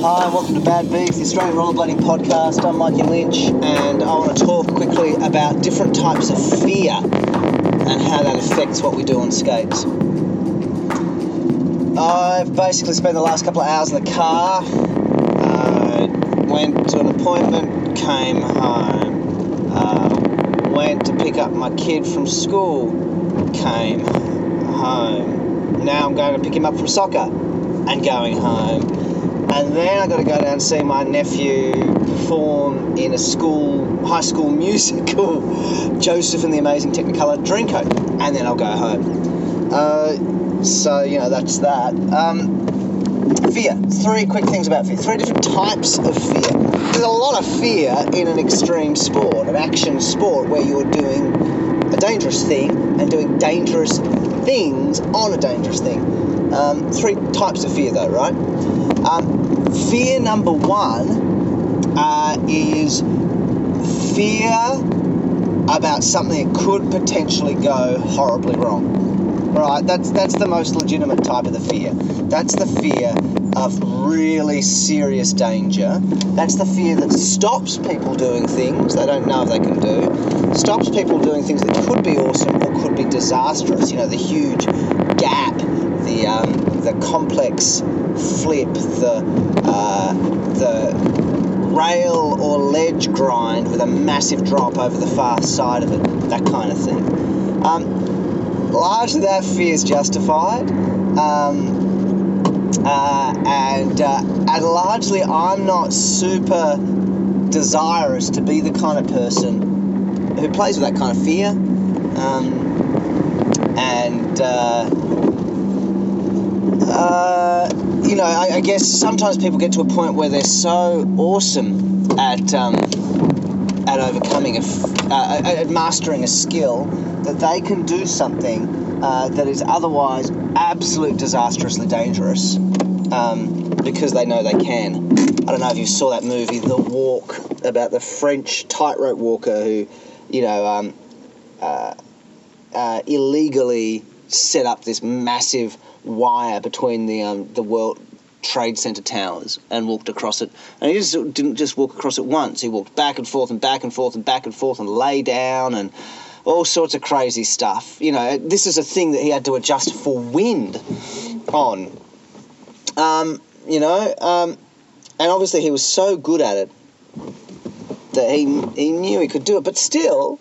Hi, welcome to Bad Beef, the Australian Rollerblading Podcast. I'm Mikey Lynch, and I want to talk quickly about different types of fear and how that affects what we do on skates. I've basically spent the last couple of hours in the car, uh, went to an appointment, came home, uh, went to pick up my kid from school, came home. Now I'm going to pick him up from soccer and going home. And then I got to go down and see my nephew perform in a school, high school musical, Joseph and the Amazing Technicolor Dreamcoat, and then I'll go home. Uh, so you know that's that. Um, fear. Three quick things about fear. Three different types of fear. There's a lot of fear in an extreme sport, an action sport, where you're doing a dangerous thing and doing dangerous things on a dangerous thing. Um, three types of fear, though, right? Um, fear number one uh, is fear about something that could potentially go horribly wrong. Right, that's that's the most legitimate type of the fear. That's the fear of really serious danger. That's the fear that stops people doing things they don't know if they can do. Stops people doing things that could be awesome or could be disastrous. You know, the huge gap, the um, the complex flip, the uh, the rail or ledge grind with a massive drop over the far side of it, that kind of thing. Um, largely, that fear is justified, um, uh, and uh, and largely, I'm not super desirous to be the kind of person who plays with that kind of fear, um, and. Uh, uh, you know, I, I, guess sometimes people get to a point where they're so awesome at um, at overcoming a, uh, at mastering a skill that they can do something uh, that is otherwise absolute disastrously dangerous um, because they know they can. I don't know if you saw that movie, The Walk, about the French tightrope walker who, you know, um, uh, uh, illegally set up this massive wire between the um, the World Trade Center towers and walked across it. And he just didn't just walk across it once. He walked back and forth and back and forth and back and forth and lay down and all sorts of crazy stuff. You know, this is a thing that he had to adjust for wind on. Um, you know, um, and obviously he was so good at it that he he knew he could do it. But still,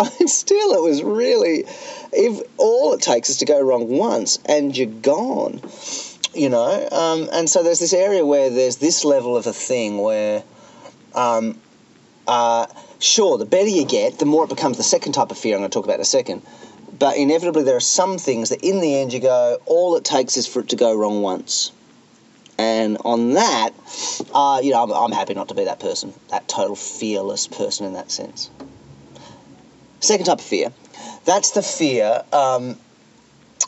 still, it was really if all it takes is to go wrong once and you're gone, you know. Um, and so there's this area where there's this level of a thing where, um, uh, sure, the better you get, the more it becomes the second type of fear I'm going to talk about in a second. But inevitably, there are some things that in the end you go, all it takes is for it to go wrong once. And on that, uh, you know, I'm, I'm happy not to be that person, that total fearless person in that sense. Second type of fear that's the fear um,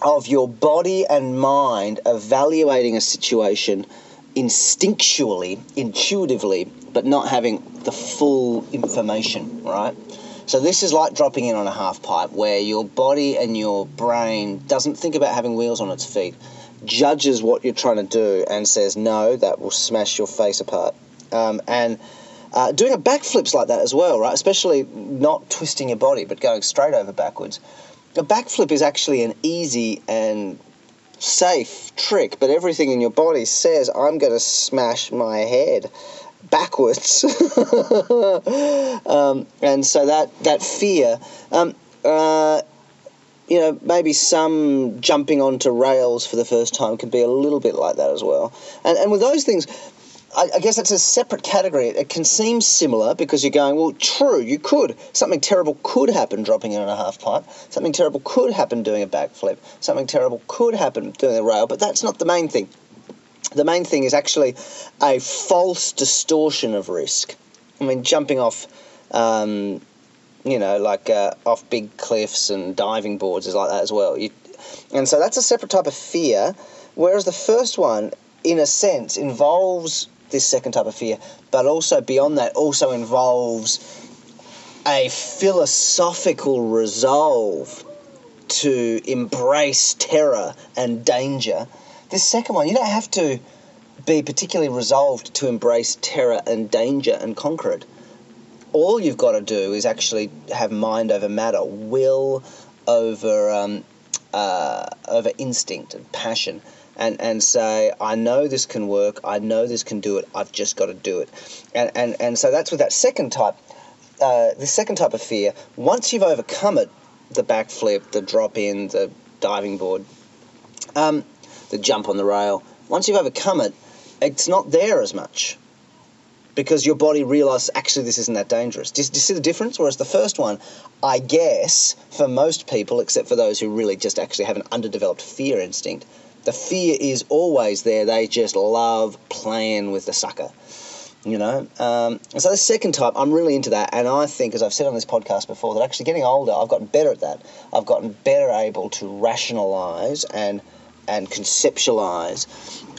of your body and mind evaluating a situation instinctually, intuitively, but not having the full information, right? So this is like dropping in on a half pipe where your body and your brain doesn't think about having wheels on its feet, judges what you're trying to do and says, no, that will smash your face apart. Um, and uh, doing a backflip's like that as well, right? Especially not twisting your body, but going straight over backwards. A backflip is actually an easy and safe trick, but everything in your body says, I'm going to smash my head backwards. um, and so that, that fear, um, uh, you know, maybe some jumping onto rails for the first time can be a little bit like that as well. And, and with those things, I, I guess it's a separate category. It can seem similar because you're going, well, true, you could. Something terrible could happen dropping in on a half pipe. Something terrible could happen doing a backflip. Something terrible could happen doing a rail, but that's not the main thing. The main thing is actually a false distortion of risk. I mean, jumping off, um, you know, like uh, off big cliffs and diving boards is like that as well. You, and so that's a separate type of fear, whereas the first one, in a sense, involves this second type of fear, but also beyond that, also involves a philosophical resolve to embrace terror and danger. This second one, you don't have to be particularly resolved to embrace terror and danger and conquer it. All you've got to do is actually have mind over matter, will over um, uh, over instinct and passion, and and say, I know this can work. I know this can do it. I've just got to do it, and and and so that's with that second type. Uh, the second type of fear. Once you've overcome it, the backflip, the drop in, the diving board, um, the jump on the rail. Once you've overcome it, it's not there as much because your body realizes actually this isn't that dangerous. Do you, do you, see the difference? Whereas the first one, I guess, for most people, except for those who really just actually have an underdeveloped fear instinct, the fear is always there. They just love playing with the sucker. You know, um, so the second type, I'm really into that, and I think, as I've said on this podcast before, that actually getting older, I've gotten better at that. I've gotten better able to rationalize and and conceptualize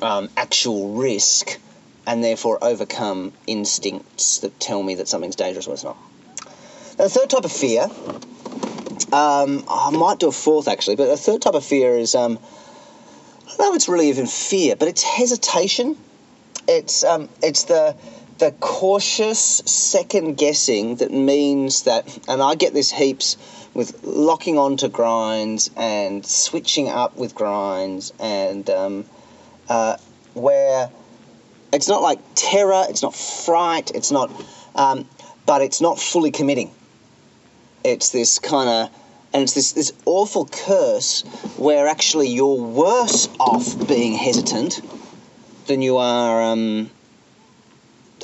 um, actual risk and therefore overcome instincts that tell me that something's dangerous when it's not. Now, the third type of fear, um, I might do a fourth actually, but the third type of fear is, um, know it's really even fear, but it's hesitation. It's, um, it's the, the cautious second guessing that means that, and I get this heaps with locking onto grinds and switching up with grinds, and um, uh, where it's not like terror, it's not fright, it's not, um, but it's not fully committing. It's this kind of, and it's this, this awful curse where actually you're worse off being hesitant than you are um,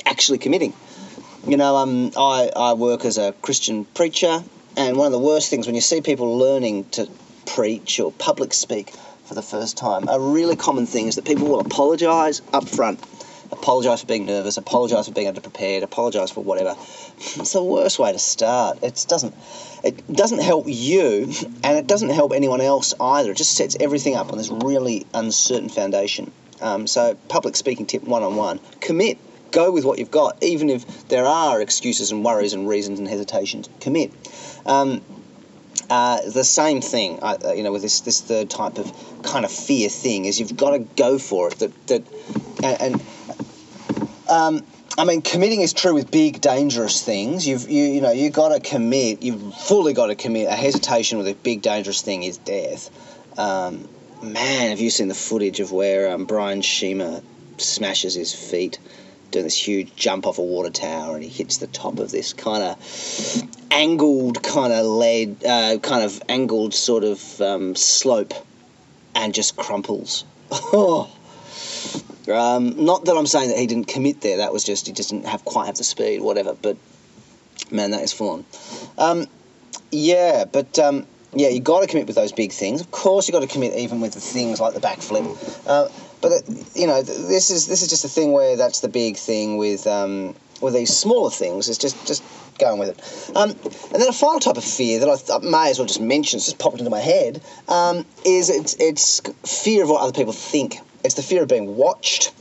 actually committing. You know, um, I, I work as a Christian preacher, and one of the worst things when you see people learning to preach or public speak for the first time, a really common thing is that people will apologise up front apologise for being nervous, apologise for being underprepared, apologise for whatever. It's the worst way to start. It doesn't it doesn't help you and it doesn't help anyone else either. It just sets everything up on this really uncertain foundation. Um, so public speaking tip one on one, commit. Go with what you've got, even if there are excuses and worries and reasons and hesitations. Commit. Um, uh, the same thing, uh, you know, with this this third type of kind of fear thing is you've got to go for it. That that and, and um, I mean, committing is true with big, dangerous things. You've you you know you got to commit. You've fully got to commit. A hesitation with a big, dangerous thing is death. Um, man, have you seen the footage of where um, Brian Shima smashes his feet doing this huge jump off a water tower and he hits the top of this kind of angled, kind of lead, uh, kind of angled sort of um, slope and just crumples. Oh um, not that I'm saying that he didn't commit there. That was just he just didn't have quite have the speed, whatever. But man, that is full on. Um, yeah, but um, yeah, you got to commit with those big things. Of course, you got to commit even with the things like the backflip. Uh, but uh, you know, this is this is just a thing where that's the big thing with um, with these smaller things. It's just just going with it. Um, and then a final type of fear that I, I, may as well just mention, it's just popped into my head, um, is it's, it's fear of what other people think. It's the fear of being watched.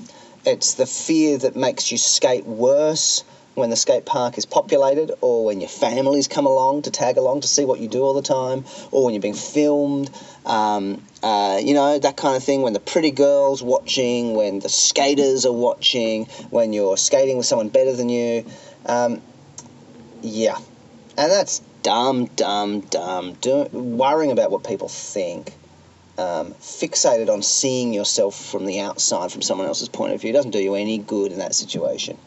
It's the fear that makes you skate worse when the skate park is populated or when your families come along to tag along to see what you do all the time or when you're being filmed. Um, uh, you know that kind of thing. When the pretty girls watching when the skaters are watching when you're skating with someone better than you. Um, yeah. And that's dumb dumb dumb. Do- worrying about what people think um, fixated on seeing yourself from the outside, from someone else's point of view, doesn't do you any good in that situation.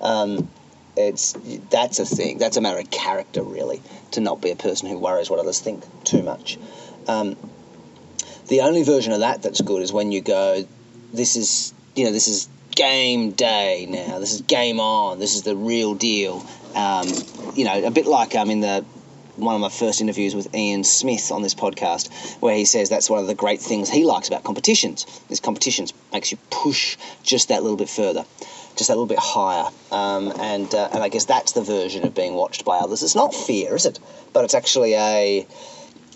Um, it's that's a thing. That's a matter of character, really, to not be a person who worries what others think too much. Um, the only version of that that's good is when you go, this is you know this is game day now. This is game on. This is the real deal. Um, you know, a bit like um, in the one of my first interviews with Ian Smith on this podcast, where he says that's one of the great things he likes about competitions. Is competitions makes you push just that little bit further, just that little bit higher. Um, and uh, and I guess that's the version of being watched by others. It's not fear, is it? But it's actually a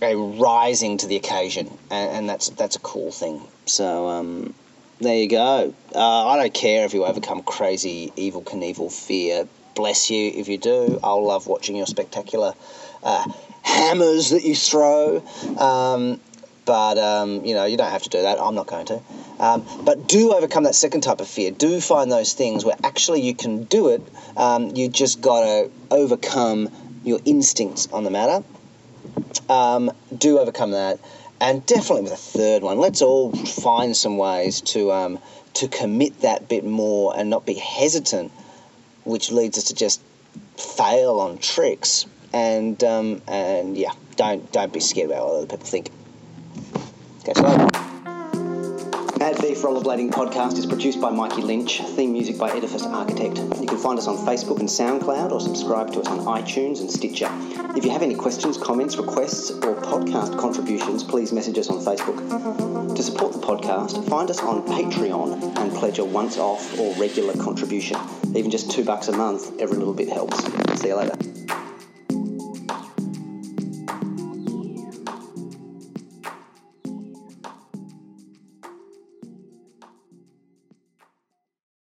a rising to the occasion, and, and that's that's a cool thing. So. Um, there you go. Uh, I don't care if you overcome crazy, Evel, Knievel fear. Bless you if you do. I'll love watching your spectacular uh, hammers that you throw. Um, but um, you know, you don't have to do that. I'm not going to. Um, but do overcome that second type of fear. Do find those things where actually you can do it. Um, you just got to overcome your instincts on the matter. Um, do overcome that. And definitely with a third one, let's all find some ways to um, to commit that bit more and not be hesitant, which leads us to just fail on tricks. And um, and yeah, don't don't be scared about what other people think. Okay, so. Ad Rollerblading Podcast is produced by Mikey Lynch, theme music by Edifice Architect. You can find us on Facebook and SoundCloud or subscribe to us on iTunes and Stitcher. If you have any questions, comments, requests, or podcast contributions, please message us on Facebook. To support the podcast, find us on Patreon and pledge a once off or regular contribution. Even just two bucks a month, every little bit helps. See you later.